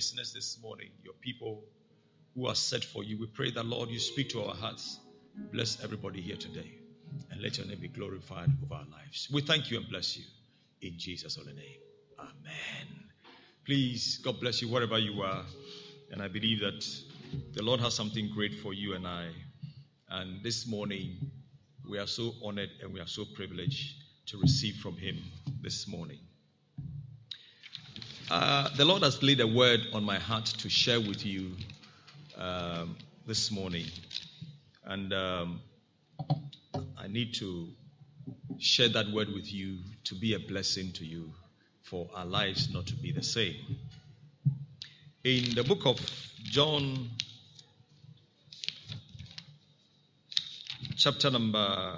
listeners this morning, your people who are set for you. We pray that, Lord, you speak to our hearts. Bless everybody here today and let your name be glorified over our lives. We thank you and bless you in Jesus' holy name. Amen. Please, God bless you wherever you are. And I believe that the Lord has something great for you and I. And this morning, we are so honored and we are so privileged to receive from Him this morning. Uh, the Lord has laid a word on my heart to share with you um, this morning. And um, I need to share that word with you to be a blessing to you for our lives not to be the same. In the book of John, chapter number,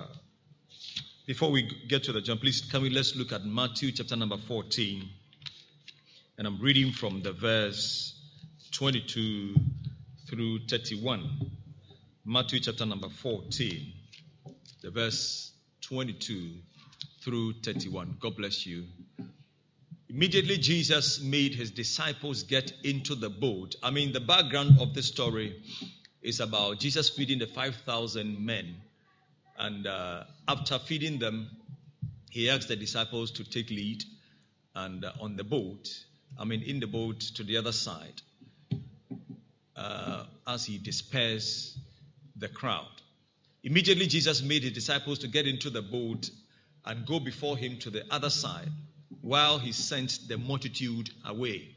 before we get to the John, please can we let's look at Matthew chapter number 14. And I'm reading from the verse 22 through 31. Matthew chapter number 14, the verse 22 through 31. God bless you. Immediately, Jesus made his disciples get into the boat. I mean, the background of this story is about Jesus feeding the 5,000 men. And uh, after feeding them, he asked the disciples to take lead and uh, on the boat, I mean, in the boat to the other side, uh, as he dispersed the crowd. Immediately, Jesus made his disciples to get into the boat and go before him to the other side while he sent the multitude away.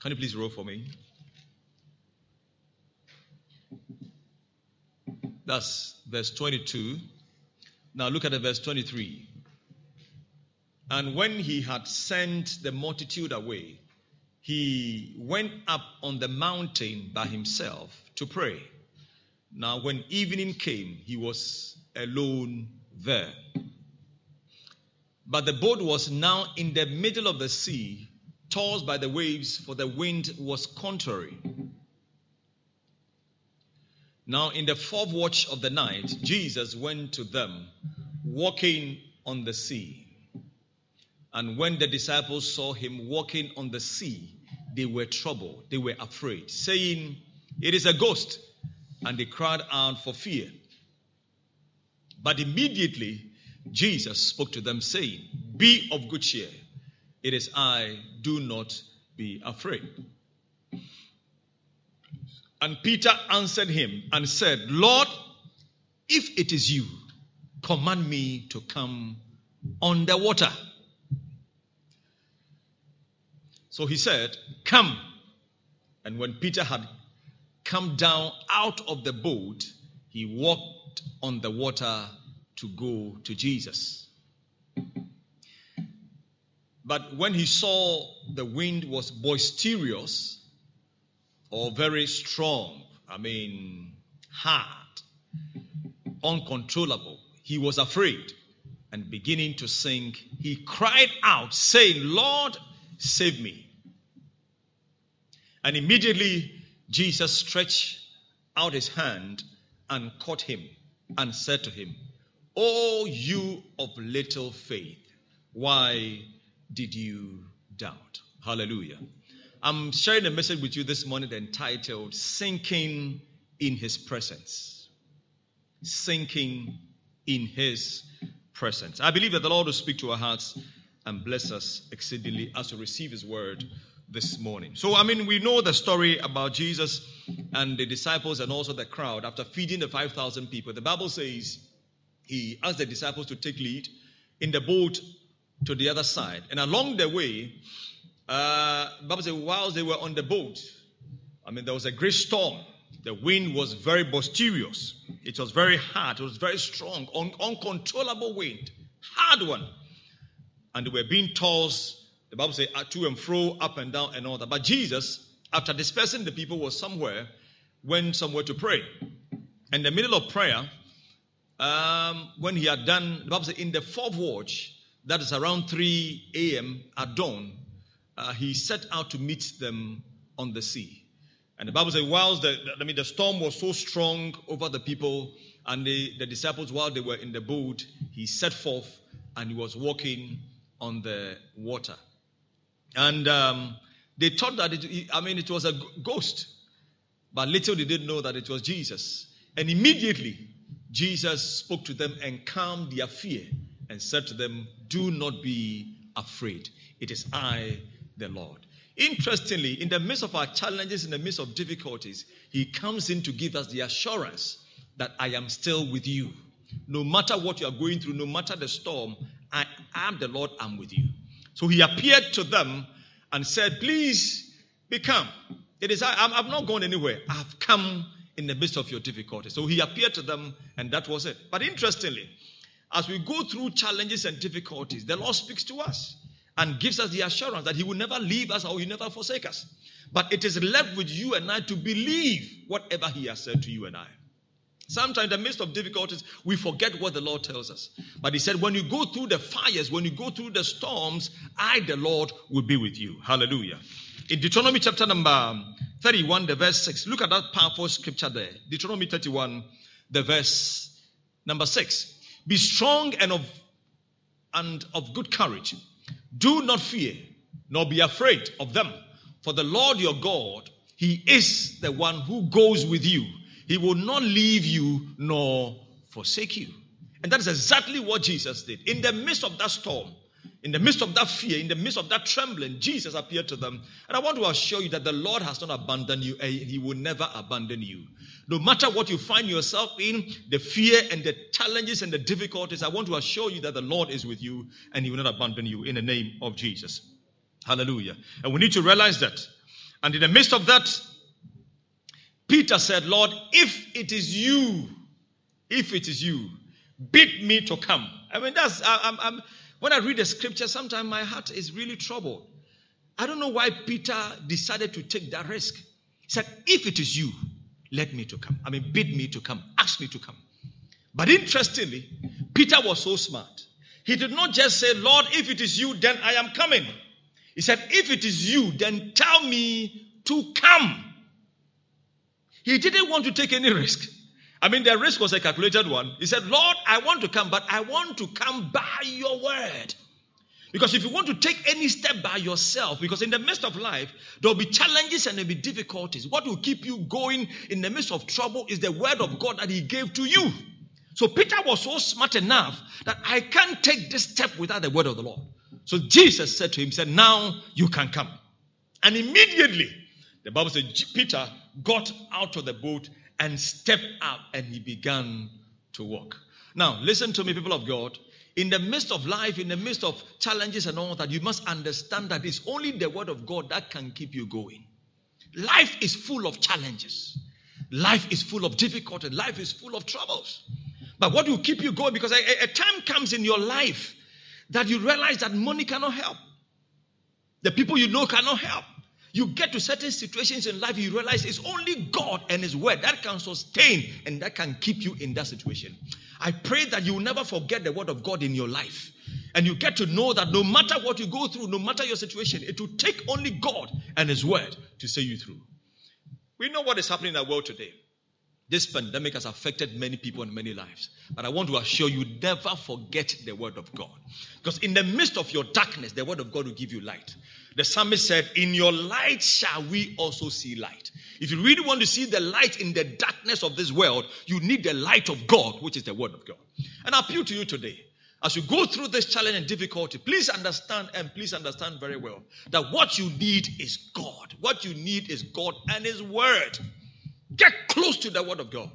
Can you please roll for me? That's verse 22. Now look at the verse 23. And when he had sent the multitude away, he went up on the mountain by himself to pray. Now, when evening came, he was alone there. But the boat was now in the middle of the sea, tossed by the waves, for the wind was contrary. Now, in the fourth watch of the night, Jesus went to them, walking on the sea. And when the disciples saw him walking on the sea, they were troubled, they were afraid, saying, It is a ghost. And they cried out for fear. But immediately Jesus spoke to them, saying, Be of good cheer. It is I, do not be afraid. And Peter answered him and said, Lord, if it is you, command me to come on the water. So he said, Come. And when Peter had come down out of the boat, he walked on the water to go to Jesus. But when he saw the wind was boisterous or very strong, I mean, hard, uncontrollable, he was afraid and beginning to sink, he cried out, saying, Lord, save me. And immediately Jesus stretched out his hand and caught him and said to him, O you of little faith, why did you doubt? Hallelujah. I'm sharing a message with you this morning entitled Sinking in His Presence. Sinking in His Presence. I believe that the Lord will speak to our hearts and bless us exceedingly as we receive His word this morning. So, I mean, we know the story about Jesus and the disciples and also the crowd after feeding the 5,000 people. The Bible says he asked the disciples to take lead in the boat to the other side. And along the way, uh, Bible says, whilst they were on the boat, I mean, there was a great storm. The wind was very boisterous. It was very hard. It was very strong, un- uncontrollable wind, hard one. And they were being tossed the Bible says to and fro, up and down, and all that. But Jesus, after dispersing the people, was somewhere, went somewhere to pray. In the middle of prayer, um, when he had done, the Bible says, in the fourth watch, that is around 3 a.m. at dawn, uh, he set out to meet them on the sea. And the Bible says, whilst the, I mean, the storm was so strong over the people and the, the disciples, while they were in the boat, he set forth and he was walking on the water. And um, They thought that it, I mean, it was a ghost. But little they did they know that it was Jesus. And immediately, Jesus spoke to them and calmed their fear and said to them, Do not be afraid. It is I, the Lord. Interestingly, in the midst of our challenges, in the midst of difficulties, He comes in to give us the assurance that I am still with you. No matter what you are going through, no matter the storm, I am the Lord, I'm with you. So He appeared to them and said, Please be calm. It is I, I'm, not going anywhere. I've come in the midst of your difficulty. So he appeared to them, and that was it. But interestingly, as we go through challenges and difficulties, the Lord speaks to us and gives us the assurance that He will never leave us or He never forsake us. But it is left with you and I to believe whatever He has said to you and I. Sometimes, in the midst of difficulties, we forget what the Lord tells us. But He said, when you go through the fires, when you go through the storms, I, the Lord, will be with you. Hallelujah. In Deuteronomy chapter number 31, the verse 6, look at that powerful scripture there. Deuteronomy 31, the verse number 6. Be strong and of, and of good courage. Do not fear, nor be afraid of them. For the Lord your God, He is the one who goes with you he will not leave you nor forsake you. And that is exactly what Jesus did. In the midst of that storm, in the midst of that fear, in the midst of that trembling, Jesus appeared to them. And I want to assure you that the Lord has not abandoned you and He will never abandon you. No matter what you find yourself in, the fear and the challenges and the difficulties, I want to assure you that the Lord is with you and He will not abandon you in the name of Jesus. Hallelujah. And we need to realize that. And in the midst of that, Peter said, Lord, if it is you, if it is you, bid me to come. I mean, that's, I, I'm, when I read the scripture, sometimes my heart is really troubled. I don't know why Peter decided to take that risk. He said, if it is you, let me to come. I mean, bid me to come, ask me to come. But interestingly, Peter was so smart. He did not just say, Lord, if it is you, then I am coming. He said, if it is you, then tell me to come. He didn't want to take any risk. I mean, the risk was a calculated one. He said, Lord, I want to come, but I want to come by your word. Because if you want to take any step by yourself, because in the midst of life, there'll be challenges and there'll be difficulties. What will keep you going in the midst of trouble is the word of God that he gave to you. So Peter was so smart enough that I can't take this step without the word of the Lord. So Jesus said to him, said, now you can come. And immediately, the Bible said, Peter got out of the boat and stepped up and he began to walk. Now, listen to me, people of God. In the midst of life, in the midst of challenges and all that, you must understand that it's only the word of God that can keep you going. Life is full of challenges. Life is full of difficulty. Life is full of troubles. But what will keep you going? Because a, a time comes in your life that you realize that money cannot help. The people you know cannot help. You get to certain situations in life, you realize it's only God and His Word that can sustain and that can keep you in that situation. I pray that you will never forget the Word of God in your life. And you get to know that no matter what you go through, no matter your situation, it will take only God and His Word to see you through. We know what is happening in our world today. This pandemic has affected many people and many lives. But I want to assure you never forget the word of God. Because in the midst of your darkness, the word of God will give you light. The psalmist said, In your light shall we also see light. If you really want to see the light in the darkness of this world, you need the light of God, which is the word of God. And I appeal to you today. As you go through this challenge and difficulty, please understand and please understand very well that what you need is God. What you need is God and His Word. Get close to the Word of God.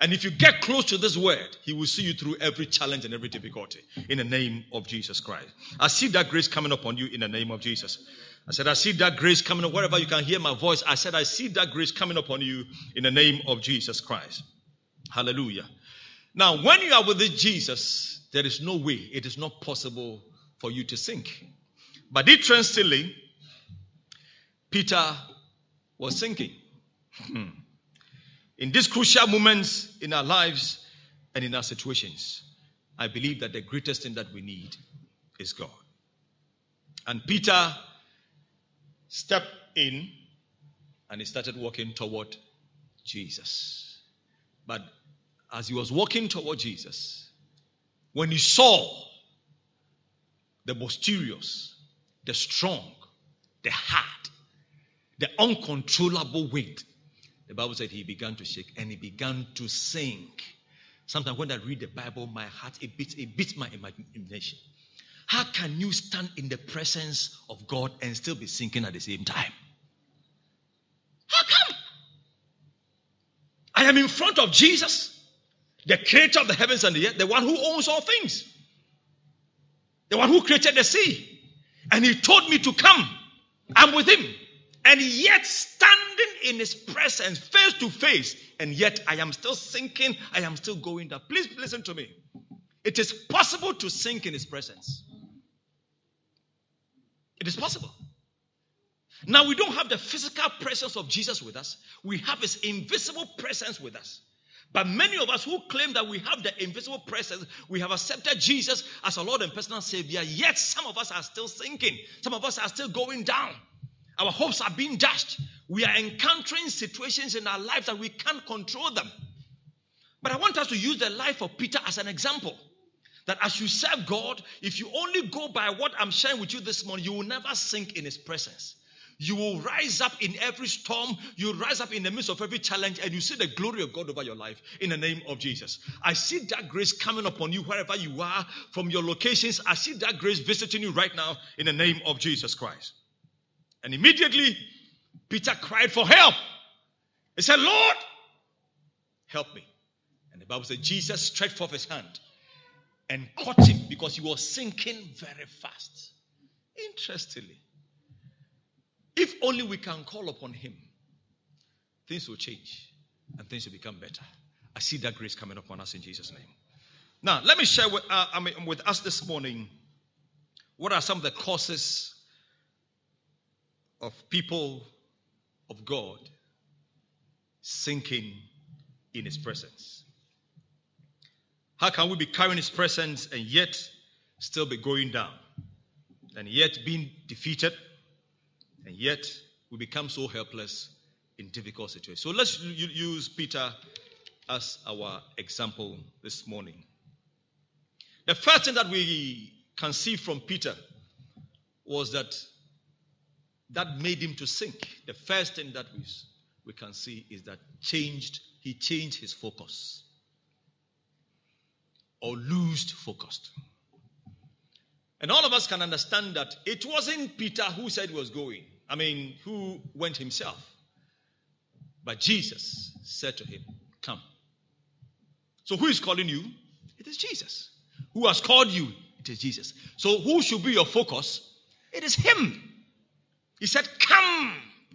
And if you get close to this word, He will see you through every challenge and every difficulty in the name of Jesus Christ. I see that grace coming upon you in the name of Jesus. I said, I see that grace coming up wherever you can hear my voice. I said, I see that grace coming upon you in the name of Jesus Christ. Hallelujah. Now, when you are with Jesus, there is no way, it is not possible for you to sink. But interestingly, Peter was sinking. Hmm. In these crucial moments in our lives and in our situations, I believe that the greatest thing that we need is God. And Peter stepped in and he started walking toward Jesus. But as he was walking toward Jesus, when he saw the mysterious, the strong, the hard, the uncontrollable wind. The Bible said he began to shake and he began to sink. Sometimes when I read the Bible, my heart it beats, it beats my imagination. How can you stand in the presence of God and still be sinking at the same time? How come? I am in front of Jesus, the creator of the heavens and the earth, the one who owns all things, the one who created the sea. And he told me to come. I'm with him. And yet, standing in his presence, face to face, and yet I am still sinking, I am still going down. Please listen to me. It is possible to sink in his presence. It is possible. Now, we don't have the physical presence of Jesus with us, we have his invisible presence with us. But many of us who claim that we have the invisible presence, we have accepted Jesus as our Lord and personal Savior, yet some of us are still sinking. Some of us are still going down. Our hopes are being dashed. We are encountering situations in our lives that we can't control them. But I want us to use the life of Peter as an example. That as you serve God, if you only go by what I'm sharing with you this morning, you will never sink in His presence. You will rise up in every storm. You rise up in the midst of every challenge, and you see the glory of God over your life in the name of Jesus. I see that grace coming upon you wherever you are from your locations. I see that grace visiting you right now in the name of Jesus Christ. And immediately, Peter cried for help. He said, Lord, help me. And the Bible said Jesus stretched forth his hand and caught him because he was sinking very fast. Interestingly, if only we can call upon him, things will change and things will become better. I see that grace coming upon us in Jesus' name. Now, let me share with, uh, I mean, with us this morning what are some of the causes of people of God sinking in His presence. How can we be carrying His presence and yet still be going down? And yet being defeated? And yet we become so helpless in difficult situations. So let's use Peter as our example this morning. The first thing that we can see from Peter was that that made him to sink. The first thing that we, we can see is that changed he changed his focus or loosed focused. And all of us can understand that it wasn't Peter who said he was going. I mean, who went himself. But Jesus said to him, Come. So who is calling you? It is Jesus. Who has called you? It is Jesus. So who should be your focus? It is Him. He said, Come,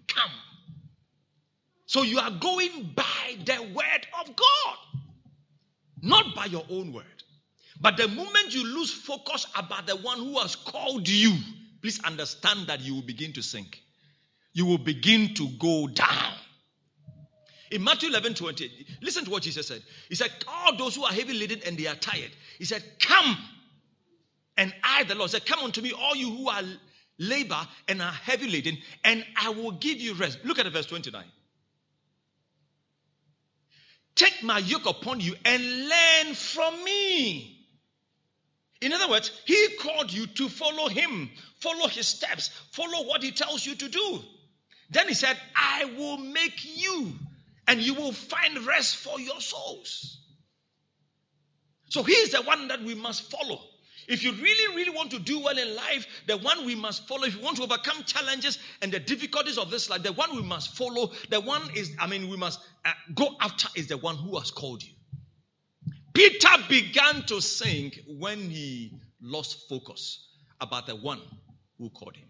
come. So you are going by the word of God, not by your own word. But the moment you lose focus about the one who has called you, please understand that you will begin to sink. You will begin to go down. In Matthew 11 20, listen to what Jesus said. He said, All those who are heavy laden and they are tired, He said, Come. And I, the Lord, said, Come unto me, all you who are labor and are heavy laden, and I will give you rest. Look at the verse 29. Take my yoke upon you and learn from me. In other words, he called you to follow him, follow his steps, follow what he tells you to do. Then he said, I will make you, and you will find rest for your souls. So he is the one that we must follow. If you really, really want to do well in life, the one we must follow, if you want to overcome challenges and the difficulties of this life, the one we must follow, the one is, I mean, we must uh, go after is the one who has called you. Peter began to sink when he lost focus about the one who called him.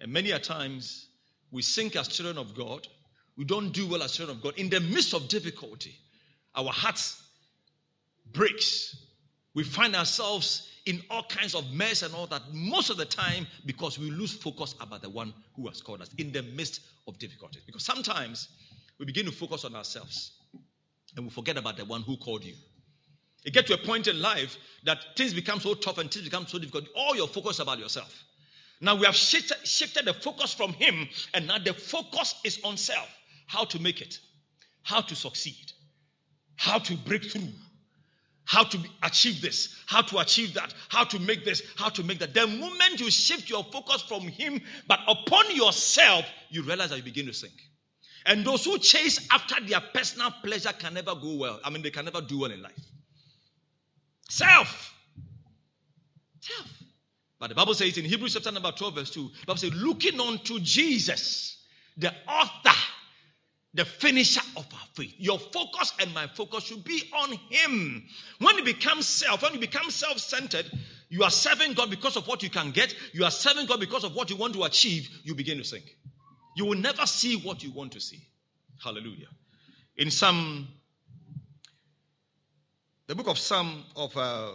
And many a times we sink as children of God. We don't do well as children of God. In the midst of difficulty, our hearts breaks. We find ourselves in all kinds of mess and all that most of the time because we lose focus about the one who has called us in the midst of difficulties. Because sometimes we begin to focus on ourselves and we forget about the one who called you. You get to a point in life that things become so tough and things become so difficult. All your focus about yourself. Now we have shifted, shifted the focus from him, and now the focus is on self. How to make it, how to succeed, how to break through, how to achieve this, how to achieve that, how to make this, how to make that. The moment you shift your focus from Him, but upon yourself, you realize that you begin to sink. And those who chase after their personal pleasure can never go well. I mean, they can never do well in life. Self. Self. But the Bible says in Hebrews chapter number 12, verse 2, the Bible says, looking unto Jesus, the author, the finisher of our faith. Your focus and my focus should be on Him. When it becomes self, when you become self centered, you are serving God because of what you can get, you are serving God because of what you want to achieve, you begin to sink. You will never see what you want to see. Hallelujah. In some, the book of Psalm of uh,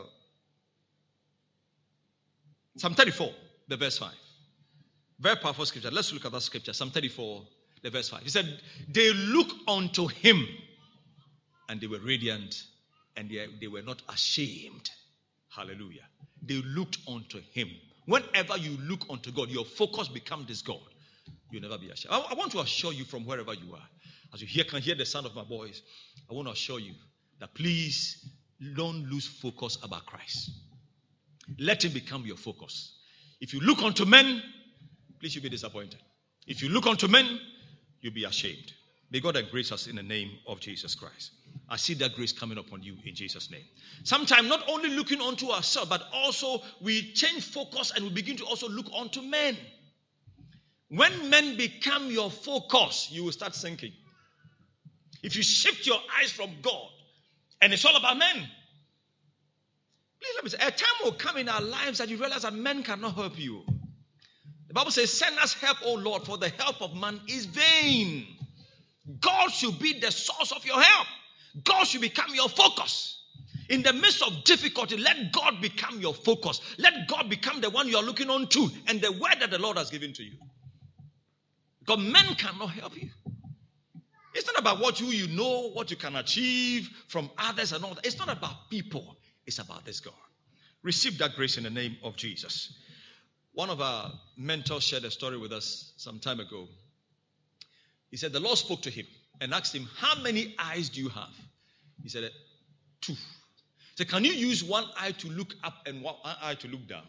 Psalm 34, the verse 5. Very powerful scripture. Let's look at that scripture. Psalm 34, the verse 5. He said, They look unto him and they were radiant and they, they were not ashamed. Hallelujah. They looked unto him. Whenever you look unto God, your focus becomes this God. You'll never be ashamed. I, I want to assure you from wherever you are, as you hear, can hear the sound of my voice, I want to assure you that please don't lose focus about Christ. Let him become your focus. If you look unto men, please you'll be disappointed. If you look unto men, you'll be ashamed. May God embrace us in the name of Jesus Christ. I see that grace coming upon you in Jesus' name. Sometimes not only looking unto ourselves, but also we change focus and we begin to also look unto men. When men become your focus, you will start sinking. If you shift your eyes from God and it's all about men, Please let me say, a time will come in our lives that you realize that men cannot help you. The Bible says, Send us help, O Lord, for the help of man is vain. God should be the source of your help. God should become your focus. In the midst of difficulty, let God become your focus. Let God become the one you are looking on to and the word that the Lord has given to you. Because men cannot help you. It's not about what you, you know, what you can achieve from others and all that. It's not about people. It's about this God. Receive that grace in the name of Jesus. One of our mentors shared a story with us some time ago. He said the Lord spoke to him and asked him, How many eyes do you have? He said, Two. He said, Can you use one eye to look up and one eye to look down?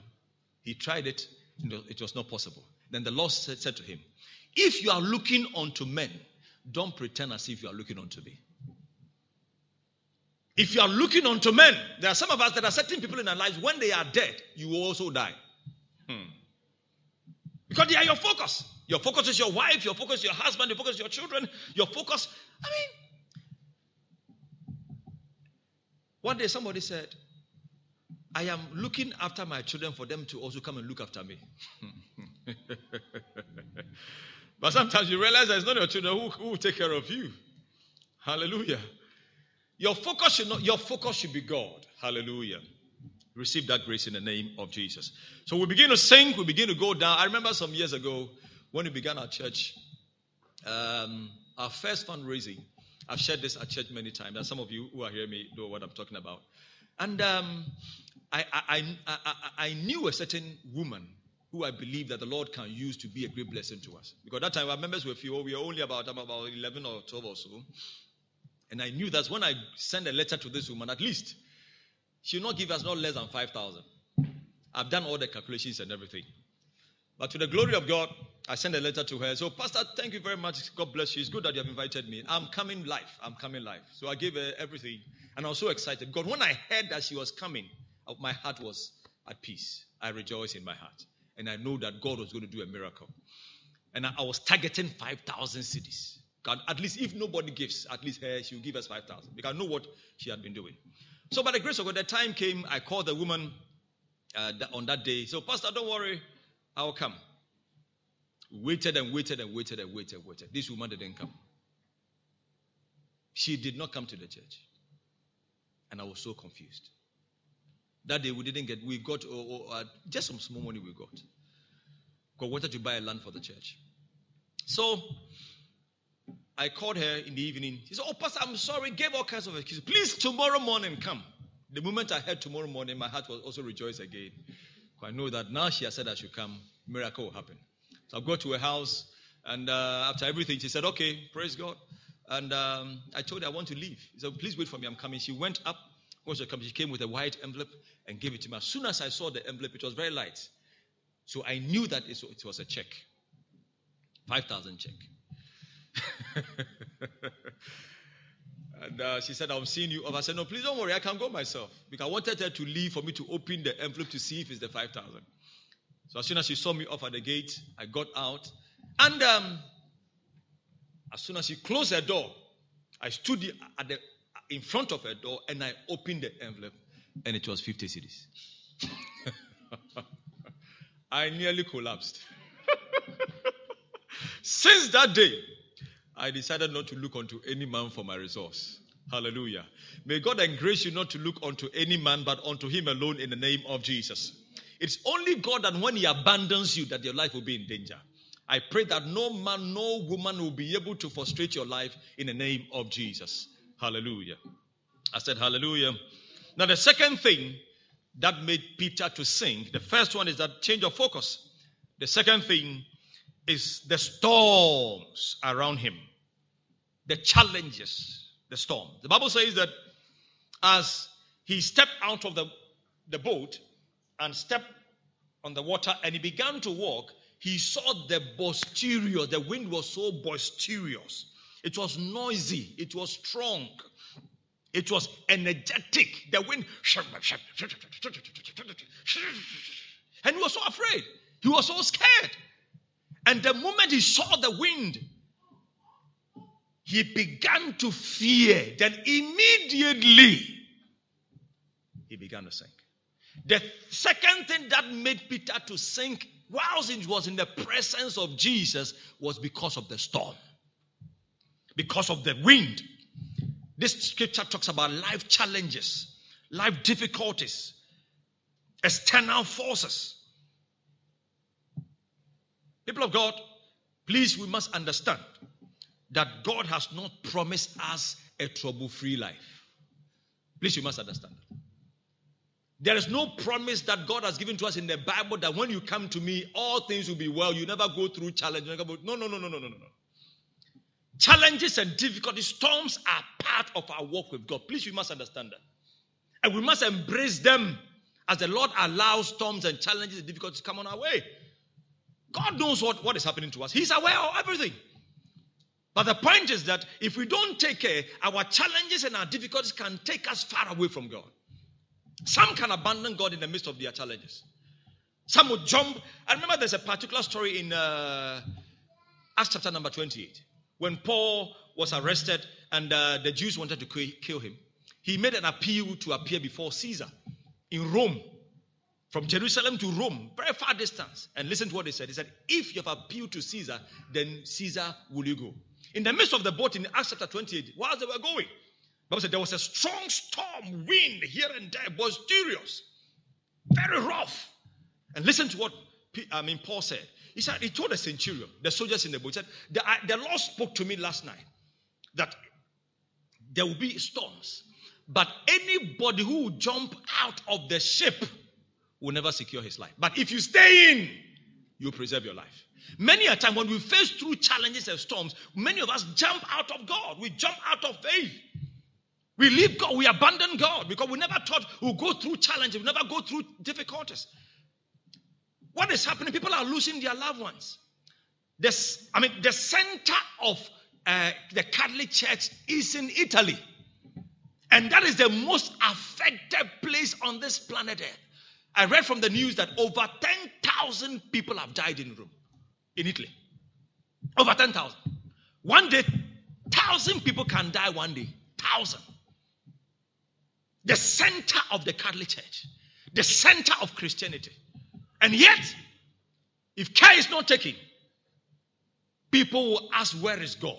He tried it, it was not possible. Then the Lord said, said to him, If you are looking unto men, don't pretend as if you are looking unto me. If you are looking unto men, there are some of us that are certain people in our lives, when they are dead, you will also die. Hmm. Because they are your focus. Your focus is your wife, your focus is your husband, your focus is your children, your focus. I mean, one day somebody said, I am looking after my children for them to also come and look after me. but sometimes you realize that it's not your children who, who will take care of you. Hallelujah. Your focus should not, your focus should be God. Hallelujah. Receive that grace in the name of Jesus. So we begin to sing, we begin to go down. I remember some years ago when we began our church, um, our first fundraising. I've shared this at church many times, and some of you who are hearing me know what I'm talking about. And um, I, I, I, I, knew a certain woman who I believe that the Lord can use to be a great blessing to us. Because that time our members were few, we were only about, about 11 or 12 or so. And I knew that when I send a letter to this woman, at least she'll not give us not less than 5,000. I've done all the calculations and everything. But to the glory of God, I sent a letter to her. So, Pastor, thank you very much. God bless you. It's good that you have invited me. I'm coming live. I'm coming live. So I gave her everything. And I was so excited because when I heard that she was coming, uh, my heart was at peace. I rejoiced in my heart. And I know that God was going to do a miracle. And I was targeting 5,000 cedis. God, at least if nobody gives, at least her, she'll give us 5,000. Because I know what she had been doing. So by the grace of God, the time came, I called the woman uh, on that day. So, Pastor, don't worry, I'll come. Waited and waited and waited and waited and waited. This woman didn't come. She did not come to the church. And I was so confused. That day we didn't get, we got oh, oh, uh, just some small money we got. We wanted to buy a land for the church. So I called her in the evening. She said, Oh, Pastor, I'm sorry. Gave all kinds of excuses. Please, tomorrow morning, come. The moment I heard tomorrow morning, my heart was also rejoiced again. I know that now she has said I should come, miracle will happen. So I go to her house, and uh, after everything, she said, Okay, praise God. And um, I told her I want to leave. She said, Please wait for me, I'm coming. She went up. When she came, she came with a white envelope and gave it to me. As soon as I saw the envelope, it was very light. So I knew that it was a check. 5,000 check. And uh, she said, I'm seeing you. I said, No, please don't worry. I can go myself. Because I wanted her to leave for me to open the envelope to see if it's the 5,000. So as soon as she saw me off at the gate, I got out. And um, as soon as she closed her door, I stood the, in front of her door and I opened the envelope, and it was 50 cedis. I nearly collapsed. Since that day, I decided not to look unto any man for my resource. Hallelujah. May God engrace you not to look unto any man, but unto him alone in the name of Jesus. It's only God that when he abandons you, that your life will be in danger. I pray that no man, no woman will be able to frustrate your life in the name of Jesus. Hallelujah. I said, Hallelujah. Now, the second thing that made Peter to sink, the first one is that change of focus. The second thing is the storms around him, the challenges, the storm. The Bible says that as he stepped out of the, the boat and stepped on the water and he began to walk, he saw the boisterous, the wind was so boisterous. It was noisy, it was strong, it was energetic. The wind, and he was so afraid, he was so scared. And the moment he saw the wind, he began to fear. Then immediately he began to sink. The second thing that made Peter to sink whilst he was in the presence of Jesus was because of the storm, because of the wind. This scripture talks about life challenges, life difficulties, external forces. People of God, please, we must understand that God has not promised us a trouble free life. Please, you must understand that. There is no promise that God has given to us in the Bible that when you come to me, all things will be well. You never go through challenges. No, no, no, no, no, no, no. Challenges and difficulties, storms are part of our walk with God. Please, you must understand that. And we must embrace them as the Lord allows storms and challenges and difficulties to come on our way. God knows what, what is happening to us, He's aware of everything. But the point is that if we don't take care, our challenges and our difficulties can take us far away from God. Some can abandon God in the midst of their challenges. Some would jump. I remember there's a particular story in uh, Acts chapter number 28 when Paul was arrested and uh, the Jews wanted to kill him. He made an appeal to appear before Caesar in Rome, from Jerusalem to Rome, very far distance. And listen to what he said. He said, If you have appealed to Caesar, then Caesar will you go. In the midst of the boat in Acts chapter 28, while they were going, Bible said there was a strong storm, wind here and there, was boisterous, very rough. And listen to what I mean Paul said. He said he told the centurion, the soldiers in the boat, he said the, the Lord spoke to me last night that there will be storms, but anybody who will jump out of the ship will never secure his life. But if you stay in, you preserve your life. Many a time when we face through challenges and storms, many of us jump out of God. We jump out of faith. We leave God, we abandon God because we never thought we'll go through challenges, we never go through difficulties. What is happening? People are losing their loved ones. This, I mean, the center of uh, the Catholic Church is in Italy. And that is the most affected place on this planet Earth. I read from the news that over 10,000 people have died in Rome, in Italy. Over 10,000. One day, 1,000 people can die one day. 1,000 the center of the Catholic Church, the center of Christianity. And yet, if care is not taken, people will ask, Where is God?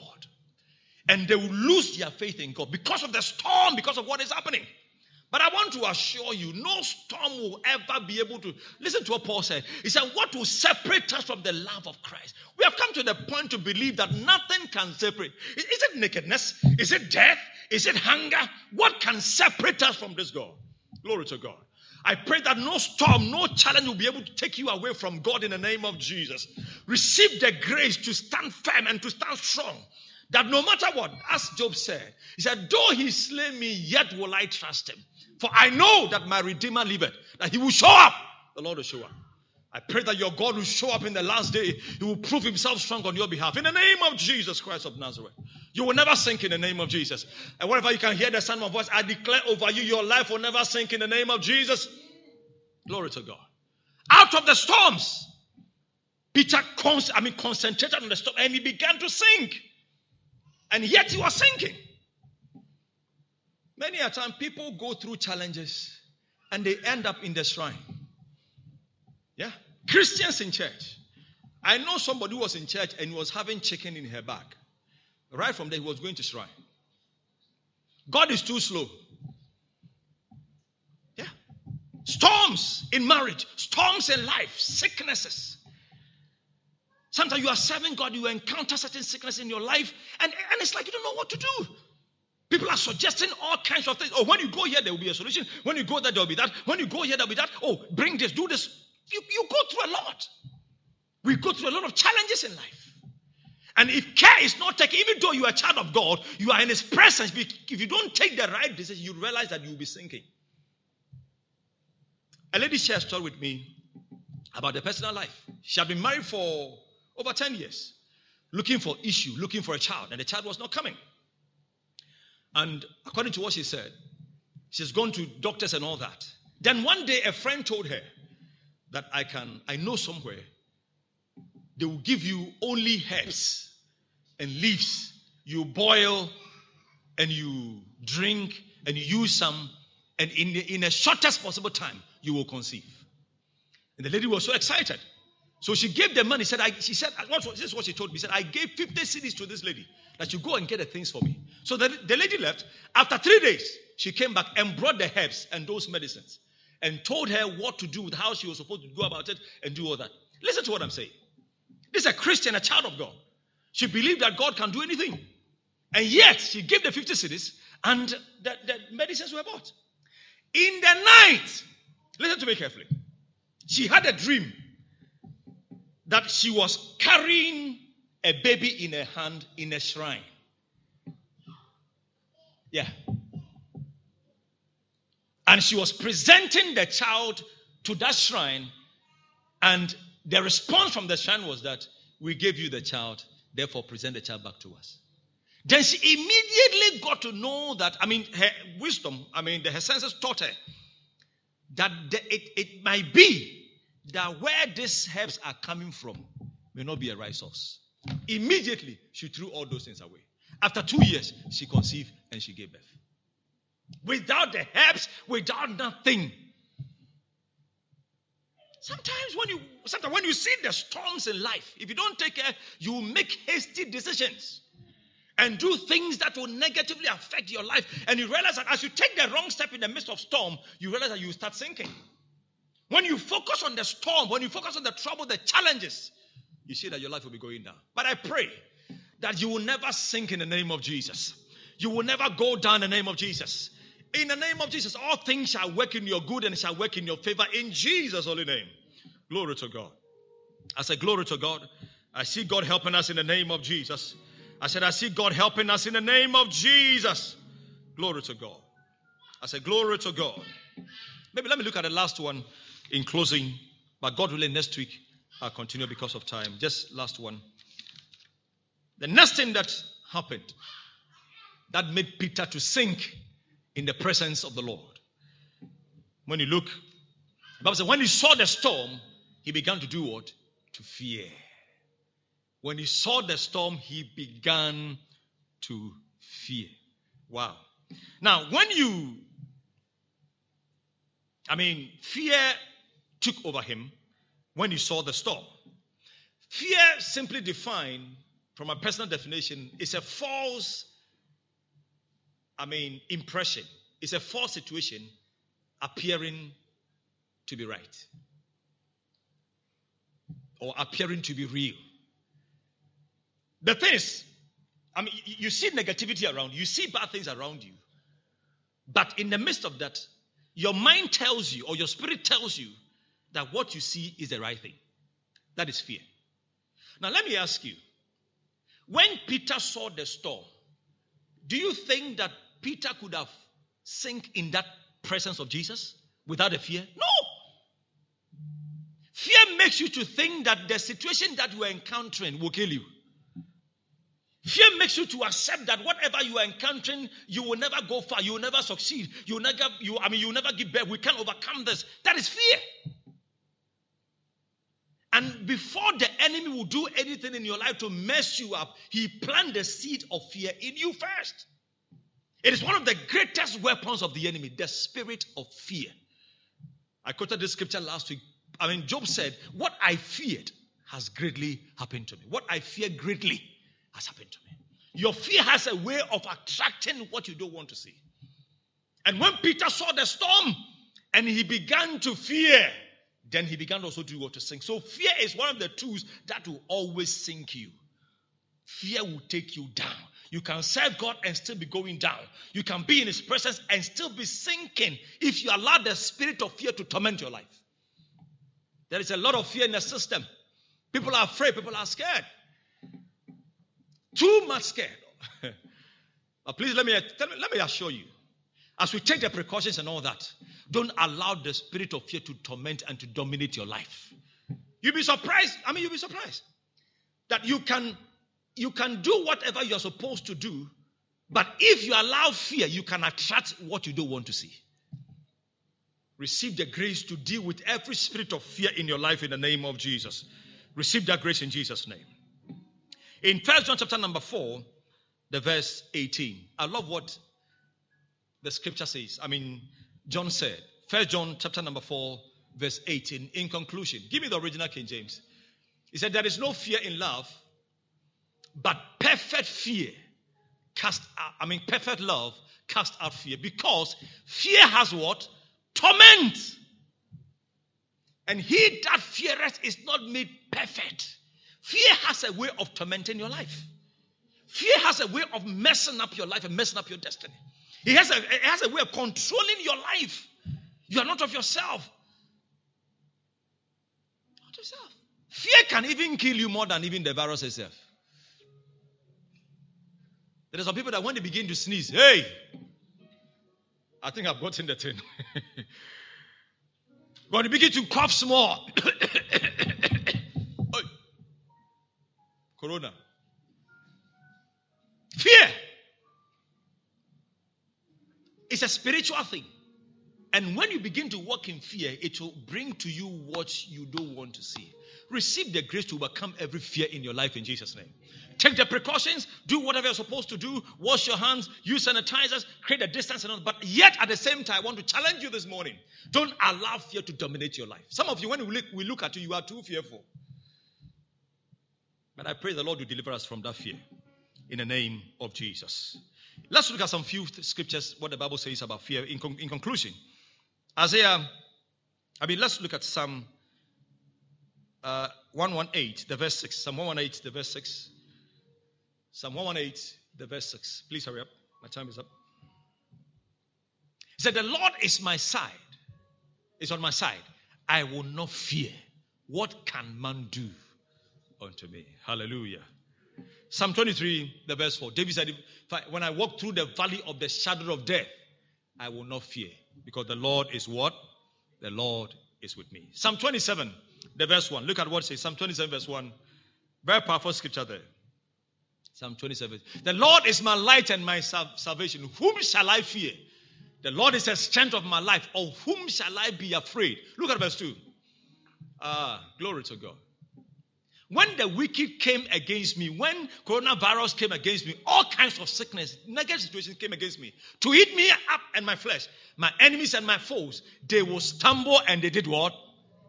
And they will lose their faith in God because of the storm, because of what is happening. But I want to assure you, no storm will ever be able to. Listen to what Paul said. He said, What will separate us from the love of Christ? We have come to the point to believe that nothing can separate. Is it nakedness? Is it death? Is it hunger? What can separate us from this God? Glory to God. I pray that no storm, no challenge will be able to take you away from God in the name of Jesus. Receive the grace to stand firm and to stand strong. That no matter what, as Job said, he said, Though he slay me, yet will I trust him. For I know that my Redeemer liveth, that he will show up. The Lord will show up. I pray that your God will show up in the last day. He will prove himself strong on your behalf. In the name of Jesus Christ of Nazareth. You will never sink in the name of Jesus. And wherever you can hear the sound of my voice, I declare over you, your life will never sink in the name of Jesus. Glory to God. Out of the storms, Peter I mean, concentrated on the storm and he began to sink. And yet he was sinking. Many a time, people go through challenges and they end up in the shrine. Yeah. Christians in church. I know somebody was in church and was having chicken in her bag. Right from there, he was going to shrine. God is too slow. Yeah. Storms in marriage, storms in life, sicknesses. Sometimes you are serving God, you encounter certain sickness in your life, and, and it's like you don't know what to do. People are suggesting all kinds of things. Oh, when you go here, there will be a solution. When you go there, there will be that. When you go here, there will be that. Oh, bring this, do this. You, you go through a lot. We go through a lot of challenges in life. And if care is not taken, even though you are a child of God, you are in His presence. If you don't take the right decision, you realize that you will be sinking. A lady shared a story with me about her personal life. She had been married for over 10 years, looking for issue, looking for a child, and the child was not coming. And according to what she said, she's gone to doctors and all that. Then one day a friend told her that I can, I know somewhere they will give you only herbs and leaves. You boil and you drink and you use some, and in the, in the shortest possible time, you will conceive. And the lady was so excited. So she gave the money. Said, I, she said, what, this is what she told me. She said, I gave 50 cedis to this lady that you go and get the things for me. So the, the lady left. After three days, she came back and brought the herbs and those medicines and told her what to do with how she was supposed to go about it and do all that. Listen to what I'm saying. This is a Christian, a child of God. She believed that God can do anything. And yet, she gave the 50 cedis and the, the medicines were bought. In the night, listen to me carefully. She had a dream that she was carrying a baby in her hand in a shrine. Yeah. And she was presenting the child to that shrine, and the response from the shrine was that we gave you the child, therefore present the child back to us. Then she immediately got to know that, I mean, her wisdom, I mean, her senses taught her that it, it might be that where these herbs are coming from may not be a right source. Immediately, she threw all those things away. After two years, she conceived and she gave birth. Without the herbs, without nothing. Sometimes when you sometimes when you see the storms in life, if you don't take care, you make hasty decisions and do things that will negatively affect your life. And you realize that as you take the wrong step in the midst of storm, you realize that you start sinking. When you focus on the storm, when you focus on the trouble, the challenges, you see that your life will be going down. But I pray that you will never sink in the name of Jesus. You will never go down in the name of Jesus. In the name of Jesus, all things shall work in your good and shall work in your favor in Jesus' holy name. Glory to God. I said, Glory to God. I see God helping us in the name of Jesus. I said, I see God helping us in the name of Jesus. Glory to God. I said, Glory to God. Maybe let me look at the last one in closing. But God willing, next week I'll continue because of time. Just last one. The next thing that happened that made Peter to sink in the presence of the Lord. When you look, the Bible says, when he saw the storm, he began to do what? To fear. When he saw the storm, he began to fear. Wow. Now, when you, I mean, fear took over him when he saw the storm. Fear, simply defined from a personal definition, it's a false, I mean, impression. It's a false situation appearing to be right or appearing to be real. The thing is, I mean, you see negativity around you, you see bad things around you, but in the midst of that, your mind tells you or your spirit tells you that what you see is the right thing. That is fear. Now, let me ask you when Peter saw the storm, do you think that Peter could have sink in that presence of Jesus without a fear? No. Fear makes you to think that the situation that you are encountering will kill you. Fear makes you to accept that whatever you are encountering, you will never go far, you will never succeed, you will never, you, I mean, you will never give birth. We can't overcome this. That is fear. And before the enemy will do anything in your life to mess you up, he planted the seed of fear in you first. It is one of the greatest weapons of the enemy, the spirit of fear. I quoted this scripture last week. I mean, Job said, What I feared has greatly happened to me. What I fear greatly has happened to me. Your fear has a way of attracting what you don't want to see. And when Peter saw the storm and he began to fear, then he began also to go to sink. So fear is one of the tools that will always sink you. Fear will take you down. You can serve God and still be going down. You can be in His presence and still be sinking if you allow the spirit of fear to torment your life. There is a lot of fear in the system. People are afraid, people are scared. Too much scared. but please let me tell me, let me assure you, as we take the precautions and all that, don't allow the spirit of fear to torment and to dominate your life. You'll be surprised. I mean, you'll be surprised that you can you can do whatever you're supposed to do, but if you allow fear, you can attract what you don't want to see. Receive the grace to deal with every spirit of fear in your life in the name of Jesus. Receive that grace in Jesus' name. In First John chapter number 4, the verse 18. I love what the scripture says. I mean, John said, First John chapter number 4, verse 18. In conclusion, give me the original King James. He said, There is no fear in love, but perfect fear cast out, I mean, perfect love cast out fear because fear has what? Torment. And he that feareth is not made perfect. Fear has a way of tormenting your life. Fear has a way of messing up your life and messing up your destiny. It has a, has a way of controlling your life. You are not of yourself. Not yourself. Fear can even kill you more than even the virus itself. There are some people that when they begin to sneeze, hey, I think I've gotten the thing. when they begin to cough small, corona. Fear. It's a spiritual thing. And when you begin to walk in fear, it will bring to you what you don't want to see. Receive the grace to overcome every fear in your life in Jesus' name. Take the precautions, do whatever you're supposed to do, wash your hands, use sanitizers, create a distance, and all. But yet, at the same time, I want to challenge you this morning. Don't allow fear to dominate your life. Some of you, when we look, we look at you, you are too fearful. But I pray the Lord will deliver us from that fear in the name of Jesus. Let's look at some few scriptures, what the Bible says about fear. In, con- in conclusion, Isaiah, I mean, let's look at Psalm uh, 118, the verse 6. Psalm 118, the verse 6. Psalm 118, the verse 6. Please hurry up. My time is up. He said, The Lord is my side, is on my side. I will not fear. What can man do unto me? Hallelujah. Psalm 23, the verse 4. David said, When I walk through the valley of the shadow of death, I will not fear, because the Lord is what? The Lord is with me. Psalm 27, the verse 1. Look at what it says. Psalm 27, verse 1. Very powerful scripture there. Psalm 27. The Lord is my light and my salvation. Whom shall I fear? The Lord is the strength of my life. Of whom shall I be afraid? Look at verse 2. Ah, glory to God. When the wicked came against me, when coronavirus came against me, all kinds of sickness, negative situations came against me to eat me up and my flesh, my enemies and my foes, they will stumble and they did what?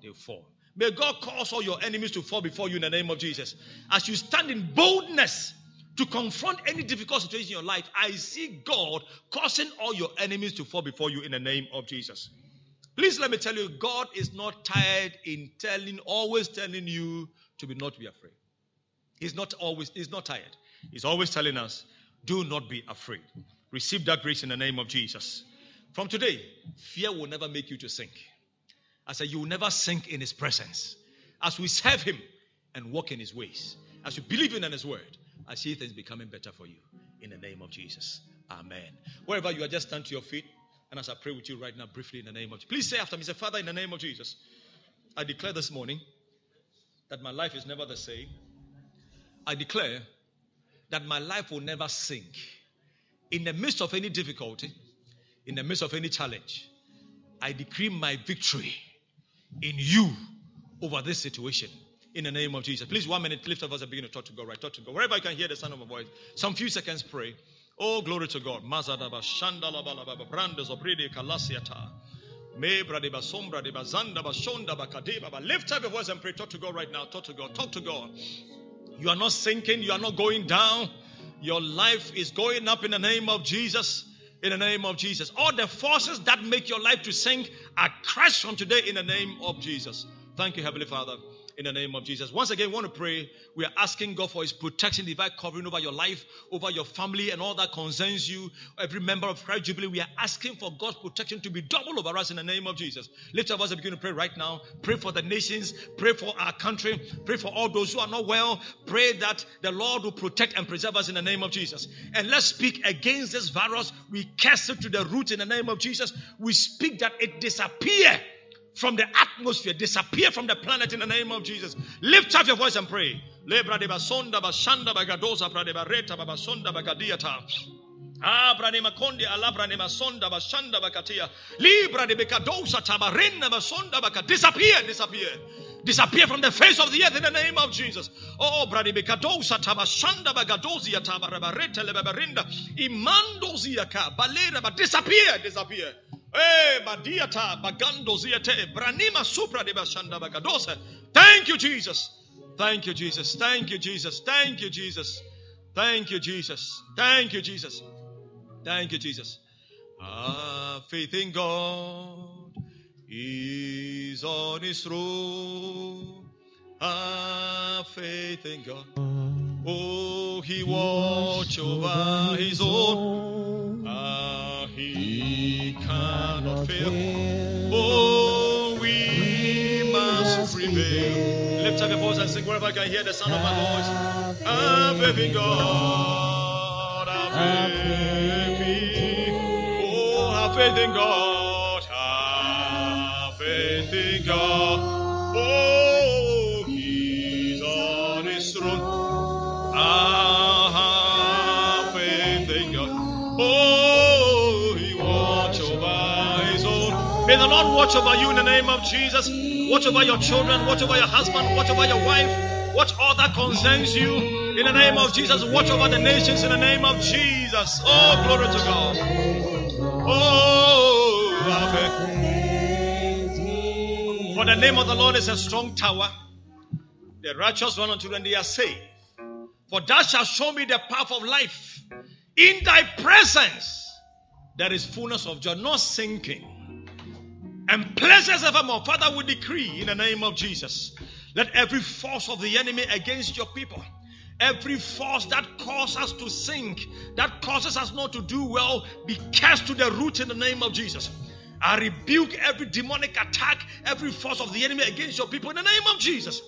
They fall. May God cause all your enemies to fall before you in the name of Jesus. As you stand in boldness to confront any difficult situation in your life, I see God causing all your enemies to fall before you in the name of Jesus. Please let me tell you, God is not tired in telling, always telling you to be not be afraid. He's not always, he's not tired. He's always telling us, do not be afraid. Receive that grace in the name of Jesus. From today, fear will never make you to sink. I said, you will never sink in his presence. As we serve him and walk in his ways, as you believe in his word, I see things becoming better for you. In the name of Jesus. Amen. Wherever you are, just stand to your feet. And as I pray with you right now, briefly in the name of Jesus. Please say after me, say, Father, in the name of Jesus, I declare this morning that my life is never the same. I declare that my life will never sink. In the midst of any difficulty, in the midst of any challenge, I decree my victory in you over this situation. In the name of Jesus. Please, one minute, lift up us and begin to talk to God, right? Talk to God. Wherever you can hear the sound of my voice, some few seconds pray. Oh, glory to God. Mazadaba Shandalabalaba Brandes Obride Kalasiata. Lift up your voice and pray. Talk to God right now. Talk to God. Talk to God. You are not sinking. You are not going down. Your life is going up in the name of Jesus. In the name of Jesus. All the forces that make your life to sink are crushed from today in the name of Jesus. Thank you, Heavenly Father in the name of Jesus. Once again, we want to pray. We are asking God for His protection, divine covering over your life, over your family, and all that concerns you. Every member of Christ Jubilee, we are asking for God's protection to be double over us in the name of Jesus. Lift up us and begin to pray right now. Pray for the nations. Pray for our country. Pray for all those who are not well. Pray that the Lord will protect and preserve us in the name of Jesus. And let's speak against this virus. We cast it to the root in the name of Jesus. We speak that it disappear from the atmosphere, disappear from the planet in the name of Jesus. Lift up your voice and pray. Lebra de basonda alabra ne masonda bashanda bakatia. Libra de bekadosa tabarena basonda baka. Disappear, disappear. Disappear from the face of the earth in the name of Jesus. Oh, bradi bekadosa tabashanda bagadozia tabarebareta lebarinda. Imandozia ka balera ba disappear, disappear. Eh. Thank you, Jesus. Thank you, Jesus. Thank you, Jesus. Thank you, Jesus. Thank you, Jesus. Thank you, Jesus. Thank you, Jesus. Ah, faith in God is on his throne. Ah, faith in God. Oh, he watch over his own. Ah, he cannot fail. Oh, we must prevail. Lift up your voice and sing wherever I can hear the sound of my voice. Faith in God. Ah, faith. Oh, have faith in God. Have faith in God. May the Lord watch over you in the name of Jesus. Watch over your children. Watch over your husband. Watch over your wife. Watch all that concerns you. In the name of Jesus, watch over the nations in the name of Jesus. Oh, glory to God. Oh. For the name of the Lord is a strong tower. The righteous run unto it and they are saved. For thou shalt show me the path of life. In thy presence there is fullness of joy, not sinking. And pleasures evermore. Father, we decree in the name of Jesus. Let every force of the enemy against your people, every force that causes us to sink, that causes us not to do well, be cast to the root in the name of Jesus. I rebuke every demonic attack, every force of the enemy against your people in the name of Jesus.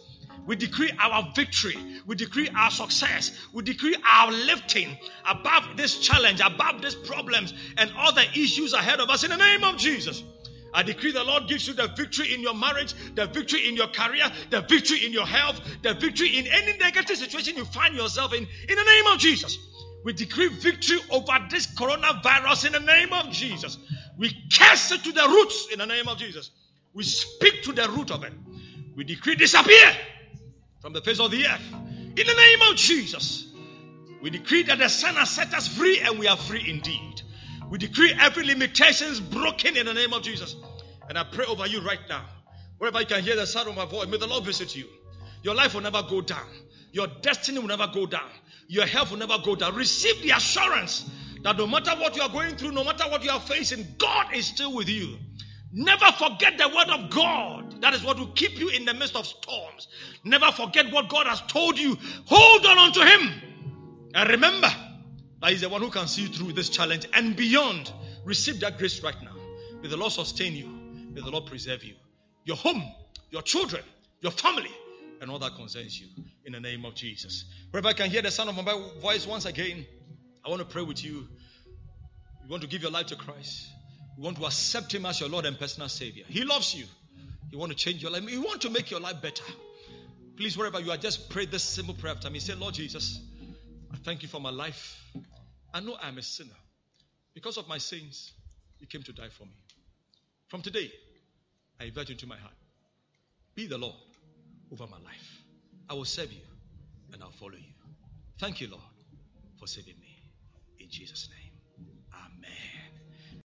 We decree our victory. We decree our success. We decree our lifting above this challenge, above these problems, and all the issues ahead of us in the name of Jesus. I decree the Lord gives you the victory in your marriage, the victory in your career, the victory in your health, the victory in any negative situation you find yourself in, in the name of Jesus. We decree victory over this coronavirus in the name of Jesus. We cast it to the roots in the name of Jesus. We speak to the root of it. We decree disappear from the face of the earth in the name of Jesus. We decree that the Son has set us free and we are free indeed. We decree every limitation is broken in the name of Jesus. And I pray over you right now. Wherever you can hear the sound of my voice, may the Lord visit you. Your life will never go down. Your destiny will never go down. Your health will never go down. Receive the assurance that no matter what you are going through, no matter what you are facing, God is still with you. Never forget the word of God. That is what will keep you in the midst of storms. Never forget what God has told you. Hold on unto Him. And remember that He's the one who can see you through this challenge and beyond. Receive that grace right now. May the Lord sustain you. May the Lord preserve you. Your home, your children, your family, and all that concerns you. In the name of Jesus. Wherever I can hear the sound of my voice once again, I want to pray with you. You want to give your life to Christ. You want to accept Him as your Lord and personal Savior. He loves you. He want to change your life. He want to make your life better. Please, wherever you are, just pray this simple prayer after me. Say, Lord Jesus, I thank you for my life. I know I'm a sinner. Because of my sins, you came to die for me. From today, I invite you into my heart. Be the Lord over my life. I will serve you and I'll follow you. Thank you, Lord, for saving me. In Jesus' name.